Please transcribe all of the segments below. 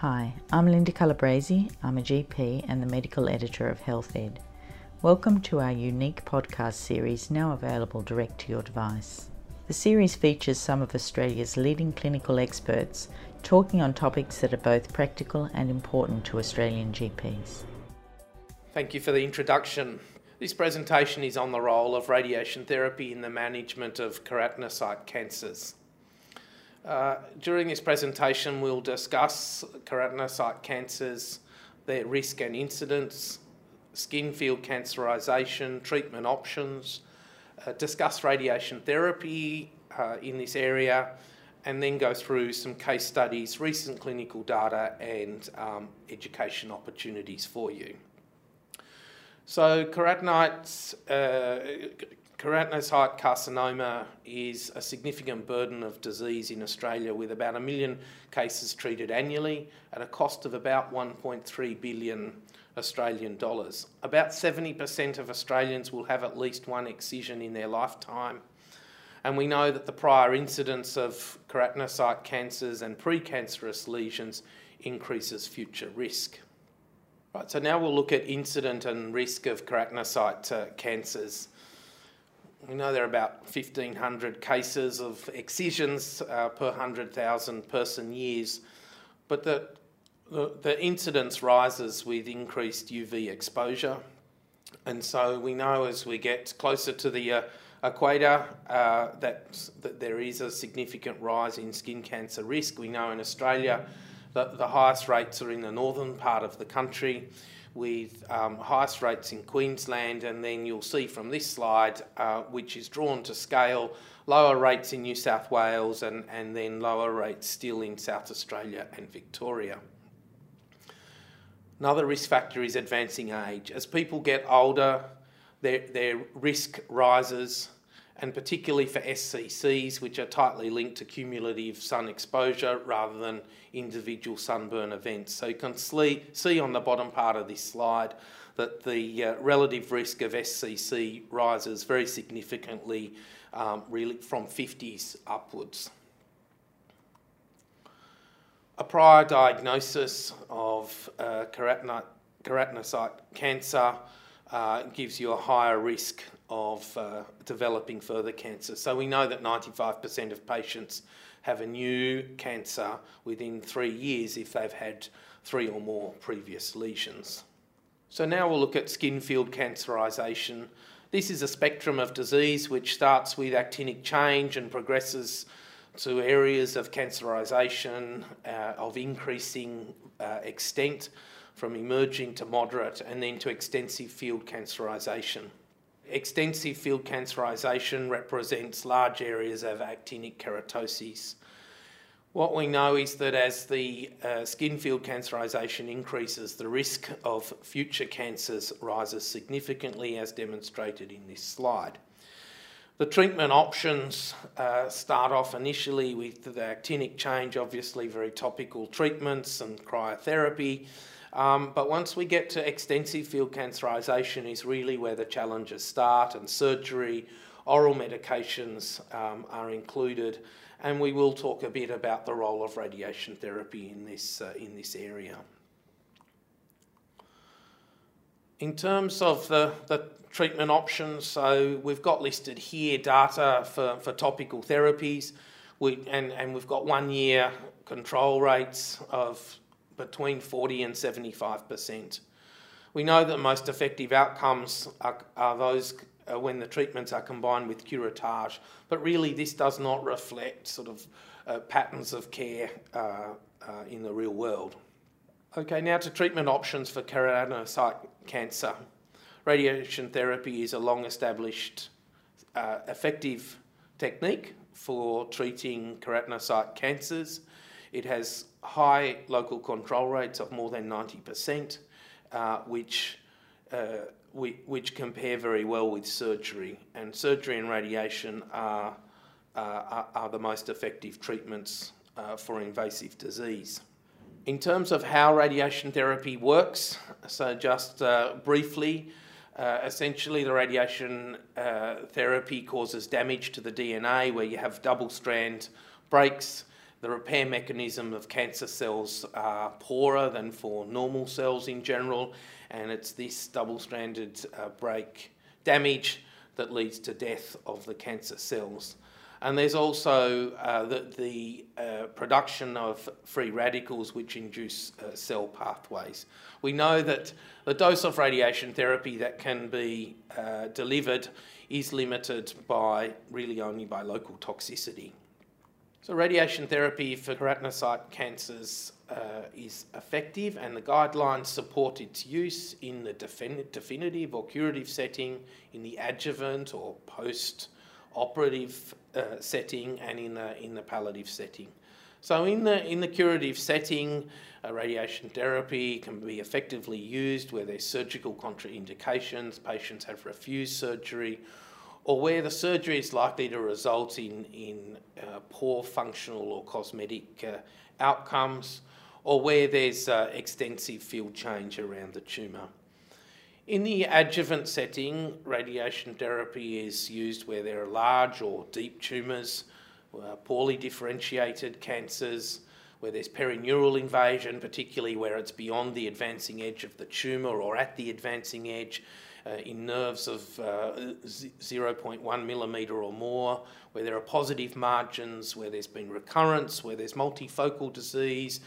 Hi, I'm Linda Calabresi. I'm a GP and the medical editor of Healthed. Welcome to our unique podcast series now available direct to your device. The series features some of Australia's leading clinical experts talking on topics that are both practical and important to Australian GPs. Thank you for the introduction. This presentation is on the role of radiation therapy in the management of keratinocyte cancers. Uh, during this presentation, we'll discuss keratinocyte cancers, their risk and incidence, skin field cancerization, treatment options, uh, discuss radiation therapy uh, in this area, and then go through some case studies, recent clinical data, and um, education opportunities for you. So, keratinites, keratinocyte carcinoma is a significant burden of disease in Australia with about a million cases treated annually at a cost of about 1.3 billion Australian dollars. About 70% of Australians will have at least one excision in their lifetime. And we know that the prior incidence of keratinocyte cancers and precancerous lesions increases future risk. Right, so now we'll look at incident and risk of keratinocyte uh, cancers. We know there are about 1,500 cases of excisions uh, per 100,000 person years, but the, the, the incidence rises with increased UV exposure. And so we know as we get closer to the uh, equator uh, that, that there is a significant rise in skin cancer risk. We know in Australia that the highest rates are in the northern part of the country with um, highest rates in Queensland, and then you'll see from this slide, uh, which is drawn to scale, lower rates in New South Wales and, and then lower rates still in South Australia and Victoria. Another risk factor is advancing age. As people get older, their, their risk rises and particularly for SCCs, which are tightly linked to cumulative sun exposure rather than individual sunburn events. So you can see on the bottom part of this slide that the uh, relative risk of SCC rises very significantly um, really from 50s upwards. A prior diagnosis of uh, keratinocyte cancer uh, gives you a higher risk of uh, developing further cancer. So we know that 95% of patients have a new cancer within three years if they've had three or more previous lesions. So now we'll look at skin field cancerisation. This is a spectrum of disease which starts with actinic change and progresses to areas of cancerisation uh, of increasing uh, extent from emerging to moderate and then to extensive field cancerization extensive field cancerization represents large areas of actinic keratoses. What we know is that as the uh, skin field cancerization increases, the risk of future cancers rises significantly, as demonstrated in this slide. The treatment options uh, start off initially with the actinic change, obviously, very topical treatments and cryotherapy. Um, but once we get to extensive field cancerization is really where the challenges start and surgery, oral medications um, are included and we will talk a bit about the role of radiation therapy in this, uh, in this area. In terms of the, the treatment options, so we've got listed here data for, for topical therapies, we, and, and we've got one year control rates of between 40 and 75%. We know that most effective outcomes are, are those uh, when the treatments are combined with curettage, but really this does not reflect sort of uh, patterns of care uh, uh in the real world. Okay, now to treatment options for keratinocyte cancer. Radiation therapy is a long established uh, effective technique for treating keratinocyte cancers. It has high local control rates of more than 90%, uh, which, uh, we, which compare very well with surgery. And surgery and radiation are, uh, are, are, the most effective treatments uh, for invasive disease. In terms of how radiation therapy works, so just uh, briefly, uh, essentially, the radiation uh, therapy causes damage to the DNA where you have double strand breaks The repair mechanism of cancer cells are poorer than for normal cells in general, and it's this double-stranded uh, break damage that leads to death of the cancer cells. And there's also uh, the, the uh, production of free radicals which induce uh, cell pathways. We know that the dose of radiation therapy that can be uh, delivered is limited by really only by local toxicity. So radiation therapy for keratinocyte cancers uh, is effective and the guidelines support its use in the definitive or curative setting, in the adjuvant or post-operative uh, setting and in the, in the palliative setting. So in the, in the curative setting, uh, radiation therapy can be effectively used where there's surgical contraindications, patients have refused surgery, or where the surgery is likely to result in, in uh, poor functional or cosmetic uh, outcomes, or where there's uh, extensive field change around the tumour. In the adjuvant setting, radiation therapy is used where there are large or deep tumours, uh, poorly differentiated cancers, where there's perineural invasion, particularly where it's beyond the advancing edge of the tumour or at the advancing edge, uh, in nerves of uh, 0.1 millimetre or more, where there are positive margins, where there's been recurrence, where there's multifocal disease,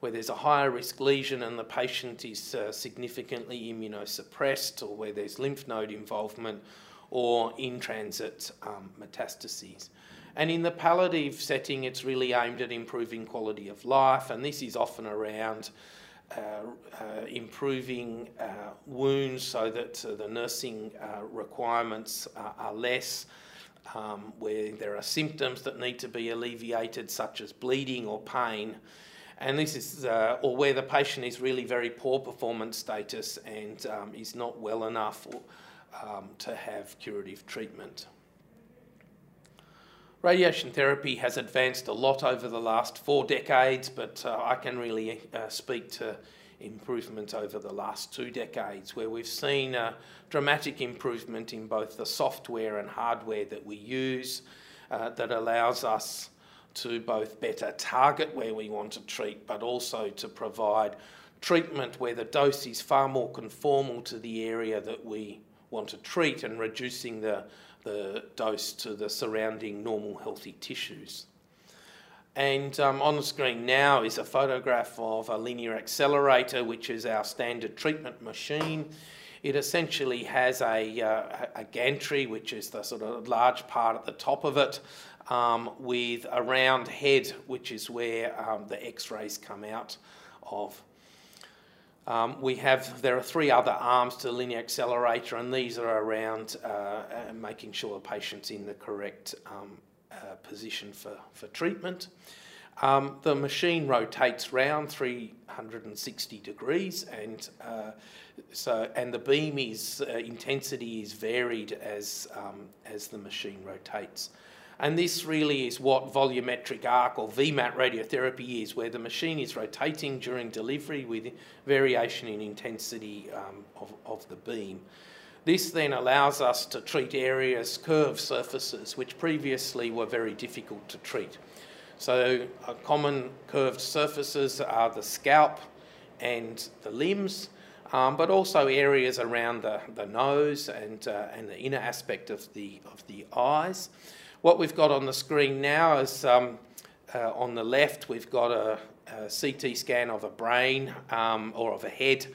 where there's a higher risk lesion and the patient is uh, significantly immunosuppressed, or where there's lymph node involvement, or in transit um, metastases. And in the palliative setting, it's really aimed at improving quality of life, and this is often around improving uh, wounds so that the nursing requirements are less. Um, where there are symptoms that need to be alleviated, such as bleeding or pain, and this is, uh, or where the patient is really very poor performance status and um, is not well enough um, to have curative treatment. Radiation therapy has advanced a lot over the last four decades, but uh, I can really uh, speak to improvement over the last two decades, where we've seen a dramatic improvement in both the software and hardware that we use uh, that allows us to both better target where we want to treat, but also to provide treatment where the dose is far more conformal to the area that we want to treat and reducing the the dose to the surrounding normal healthy tissues. And um, on the screen now is a photograph of a linear accelerator, which is our standard treatment machine. It essentially has a, uh, a gantry, which is the sort of large part at the top of it, um, with a round head, which is where um, the x-rays come out of. Um, we have, there are three other arms to the linear accelerator, and these are around uh, uh, making sure the patient's in the correct um, uh, position for, for treatment. Um, the machine rotates round 360 degrees, and uh, so and the beam is uh, intensity is varied as um, as the machine rotates. And this really is what volumetric arc or VMAT radiotherapy is, where the machine is rotating during delivery with variation in intensity um, of, of the beam. This then allows us to treat areas, curved surfaces, which previously were very difficult to treat. So uh, common curved surfaces are the scalp and the limbs, um, but also areas around the, the nose and, uh, and the inner aspect of the, of the eyes. What we've got on the screen now is um, uh, on the left, we've got a, a CT scan of a brain um, or of a head.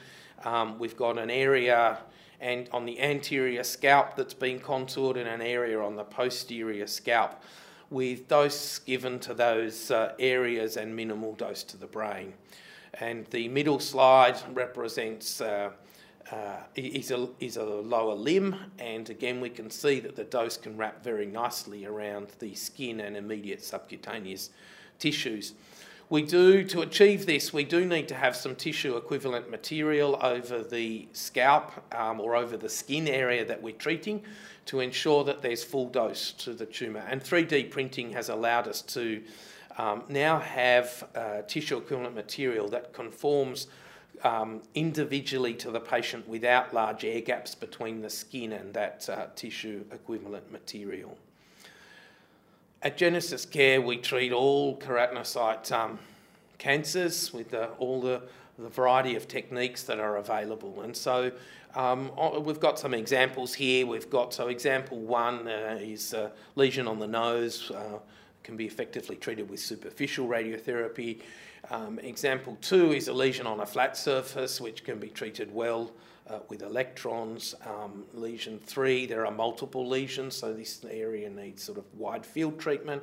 Um, we've got an area and on the anterior scalp that's been contoured and an area on the posterior scalp with dose given to those uh, areas and minimal dose to the brain. And the middle slide represents uh, uh, is, a, is a lower limb, and again, we can see that the dose can wrap very nicely around the skin and immediate subcutaneous tissues. We do, to achieve this, we do need to have some tissue equivalent material over the scalp um, or over the skin area that we're treating to ensure that there's full dose to the tumour. And 3D printing has allowed us to um, now have uh, tissue equivalent material that conforms um, individually to the patient without large air gaps between the skin and that uh, tissue equivalent material. At Genesis Care, we treat all keratinocyte um, cancers with the, all the, the variety of techniques that are available. And so um, we've got some examples here. We've got, so example one uh, is a lesion on the nose, uh, can be effectively treated with superficial radiotherapy. Um, example two is a lesion on a flat surface, which can be treated well uh, with electrons. Um, lesion three, there are multiple lesions, so this area needs sort of wide field treatment.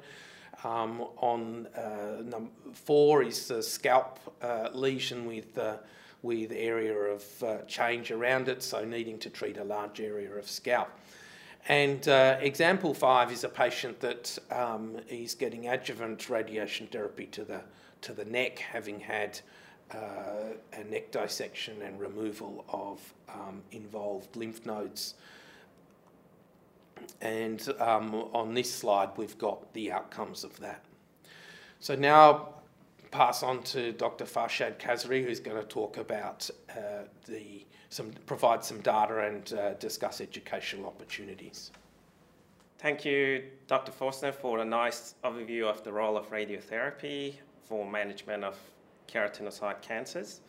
Um, on uh, number four is the scalp uh, lesion with uh, with area of uh, change around it, so needing to treat a large area of scalp. And uh, example five is a patient that um, is getting adjuvant radiation therapy to the to the neck, having had uh, a neck dissection and removal of um, involved lymph nodes. And um, on this slide, we've got the outcomes of that. So now pass on to Dr. Farshad Kasraei, who's going to talk about uh, the some provide some data and uh, discuss educational opportunities. Thank you, Dr. Forstner, for a nice overview of the role of radiotherapy for management of keratinocyte cancers.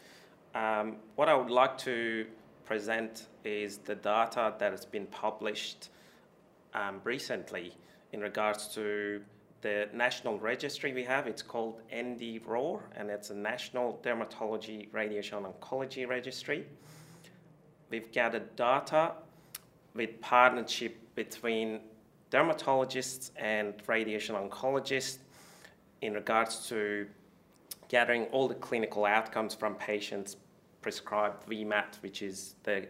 Um, what I would like to present is the data that has been published um, recently in regards to the national registry we have. It's called ND-RAWR, and it's a National Dermatology Radiation Oncology Registry. We've gathered data with partnership between dermatologists and radiation oncologists in regards to gathering all the clinical outcomes from patients prescribed VMAT, which is the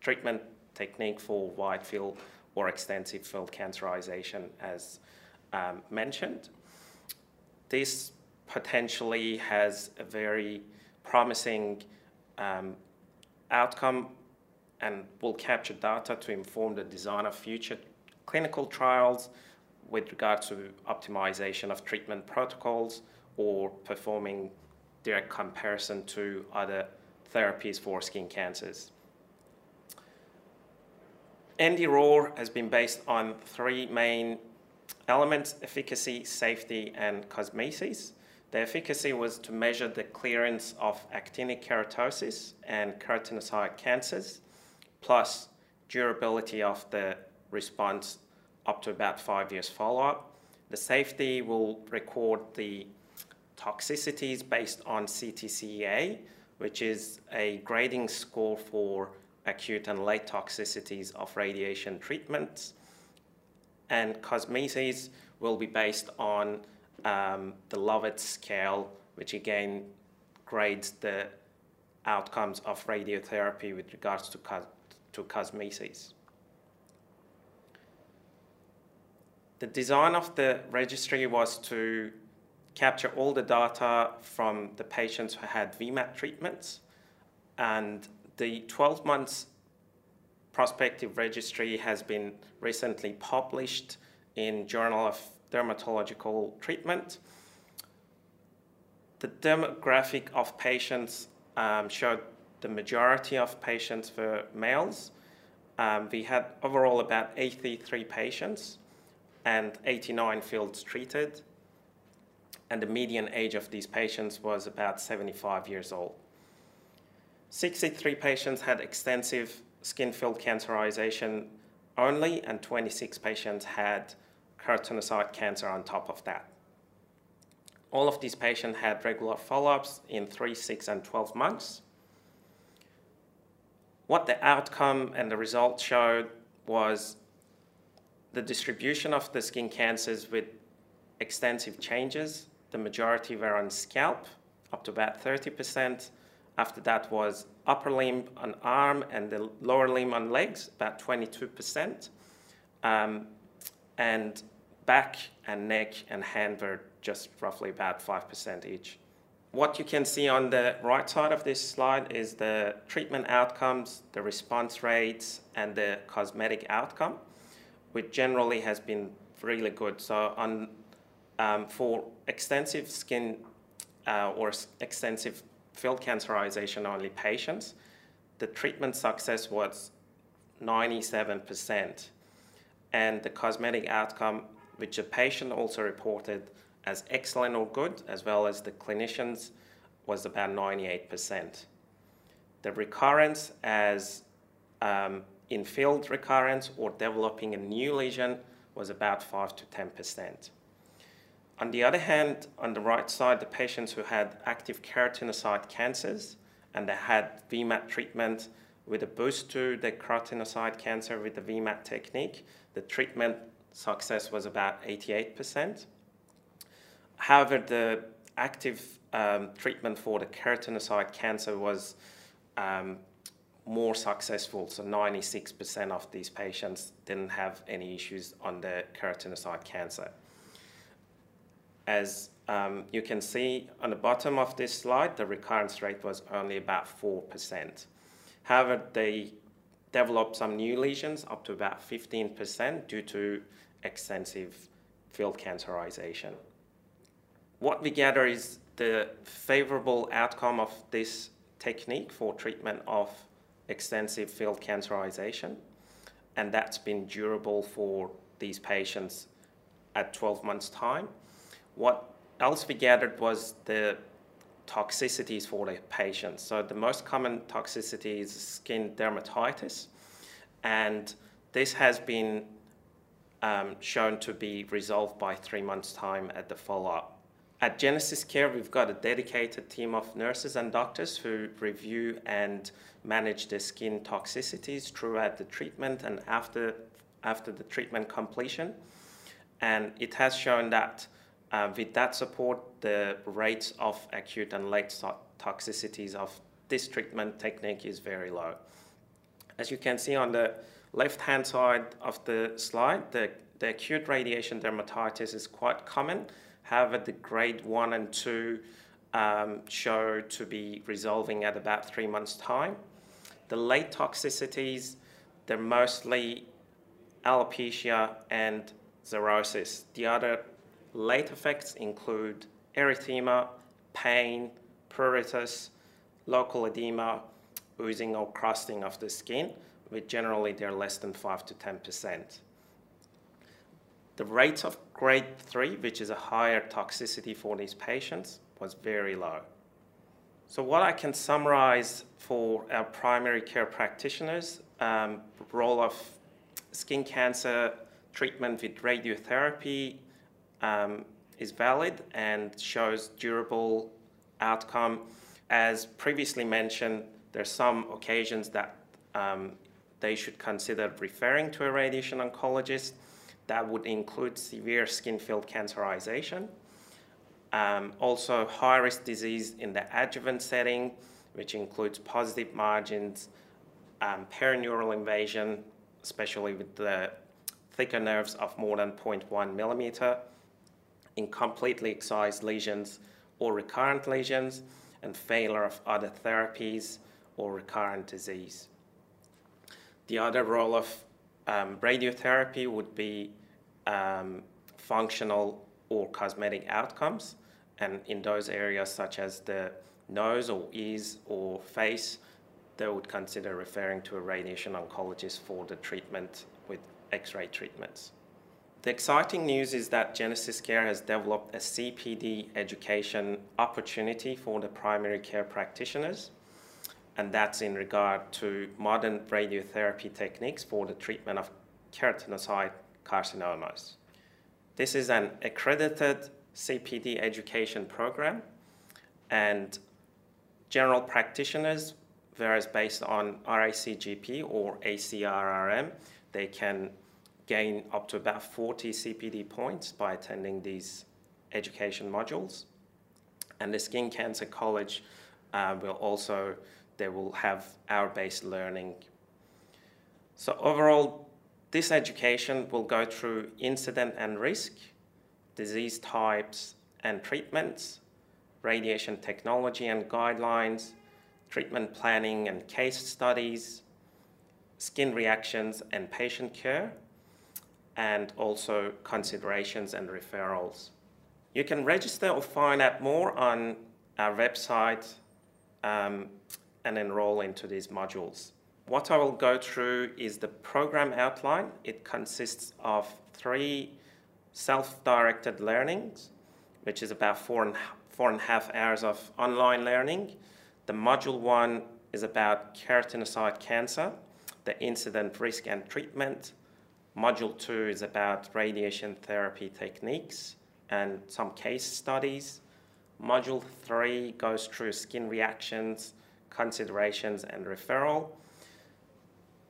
treatment technique for wide field or extensive field cancerization, as um, mentioned. This potentially has a very promising um, outcome and will capture data to inform the design of future clinical trials with regard to optimization of treatment protocols or performing direct comparison to other therapies for skin cancers. ND-RAWR has been based on three main elements, efficacy, safety, and cosmesis. The efficacy was to measure the clearance of actinic keratosis and keratinocyte cancers, plus durability of the response up to about five years follow-up. The safety will record the toxicities based on CTCAE, which is a grading score for acute and late toxicities of radiation treatments. And cosmesis will be based on um, the Lovett scale, which again grades the outcomes of radiotherapy with regards to, cos to cosmesis. The design of the registry was to capture all the data from the patients who had VMAT treatments and the 12 months prospective registry has been recently published in Journal of Dermatological Treatment. The demographic of patients um, showed the majority of patients were males. Um, we had overall about 83 patients and 89 fields treated and the median age of these patients was about 75 years old. 63 patients had extensive skin field cancerization only, and 26 patients had keratinocyte cancer on top of that. All of these patients had regular follow-ups in 3, 6, and 12 months. What the outcome and the results showed was the distribution of the skin cancers with extensive changes the majority were on scalp, up to about 30%. After that was upper limb on arm and the lower limb on legs, about 22%. Um, and back and neck and hand were just roughly about 5% each. What you can see on the right side of this slide is the treatment outcomes, the response rates, and the cosmetic outcome, which generally has been really good. So on um, for extensive skin uh, or extensive field cancerization only patients, the treatment success was 97%, and the cosmetic outcome which the patient also reported as excellent or good, as well as the clinicians, was about 98%. The recurrence as um, in-field recurrence or developing a new lesion was about 5 to 10%. On the other hand, on the right side, the patients who had active keratinocyte cancers and they had VMAT treatment with a boost to the keratinocyte cancer with the VMAT technique, the treatment success was about 88%. However, the active um, treatment for the keratinocyte cancer was um, more successful. So 96% of these patients didn't have any issues on the keratinocyte cancer. As um, you can see on the bottom of this slide, the recurrence rate was only about 4%. However, they developed some new lesions up to about 15% due to extensive field cancerization. What we gather is the favorable outcome of this technique for treatment of extensive field cancerization, and that's been durable for these patients at 12 months' time. What else we gathered was the toxicities for the patients. So the most common toxicity is skin dermatitis, and this has been um, shown to be resolved by three months' time at the follow-up. At Genesis Care, we've got a dedicated team of nurses and doctors who review and manage the skin toxicities throughout the treatment and after, after the treatment completion. And it has shown that uh, with that support, the rates of acute and late toxicities of this treatment technique is very low. As you can see on the left-hand side of the slide, the, the acute radiation dermatitis is quite common However, the grade one and two um, show to be resolving at about three months' time. The late toxicities, they're mostly alopecia and xerosis. The other late effects include erythema, pain, pruritus, local edema, oozing or crusting of the skin, but generally they're less than 5 to 10%. The rates of grade 3, which is a higher toxicity for these patients, was very low. So what I can summarize for our primary care practitioners, um, role of skin cancer treatment with radiotherapy um, is valid and shows durable outcome. As previously mentioned, there are some occasions that um, they should consider referring to a radiation oncologist that would include severe skin field cancerization. Um, also, high risk disease in the adjuvant setting, which includes positive margins, um, perineural invasion, especially with the thicker nerves of more than 0.1 millimeter, incompletely excised lesions or recurrent lesions, and failure of other therapies or recurrent disease. The other role of um, radiotherapy would be um, functional or cosmetic outcomes. And in those areas, such as the nose or ears or face, they would consider referring to a radiation oncologist for the treatment with X ray treatments. The exciting news is that Genesis Care has developed a CPD education opportunity for the primary care practitioners and that's in regard to modern radiotherapy techniques for the treatment of keratinocyte carcinomas. This is an accredited CPD education program, and general practitioners, whereas based on RACGP or ACRRM, they can gain up to about 40 CPD points by attending these education modules. And the Skin Cancer College uh, will also they will have hour-based learning. So overall, this education will go through incident and risk, disease types and treatments, radiation technology and guidelines, treatment planning and case studies, skin reactions and patient care, and also considerations and referrals. You can register or find out more on our website um, and enroll into these modules. What I will go through is the program outline. It consists of three self-directed learnings, which is about four and, four and a half hours of online learning. The module one is about keratinocyte cancer, the incident, risk, and treatment. Module two is about radiation therapy techniques and some case studies. Module three goes through skin reactions, considerations, and referral.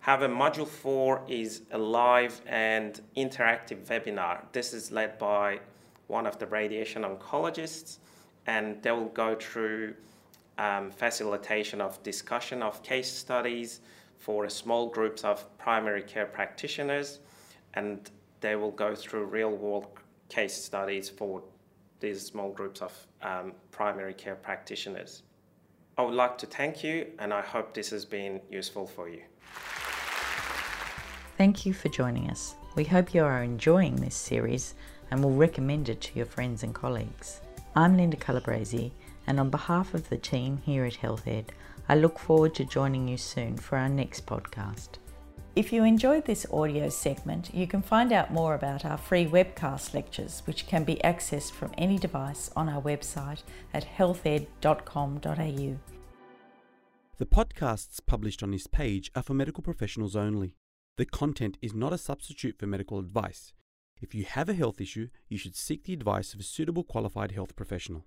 However, Module 4 is a live and interactive webinar. This is led by one of the radiation oncologists, and they will go through um, facilitation of discussion of case studies for small groups of primary care practitioners, and they will go through real world case studies for these small groups of um, primary care practitioners. I would like to thank you, and I hope this has been useful for you. Thank you for joining us. We hope you are enjoying this series and will recommend it to your friends and colleagues. I'm Linda Calabresi, and on behalf of the team here at Healthed, I look forward to joining you soon for our next podcast. If you enjoyed this audio segment, you can find out more about our free webcast lectures, which can be accessed from any device on our website at healthed.com.au. The podcasts published on this page are for medical professionals only. The content is not a substitute for medical advice. If you have a health issue, you should seek the advice of a suitable qualified health professional.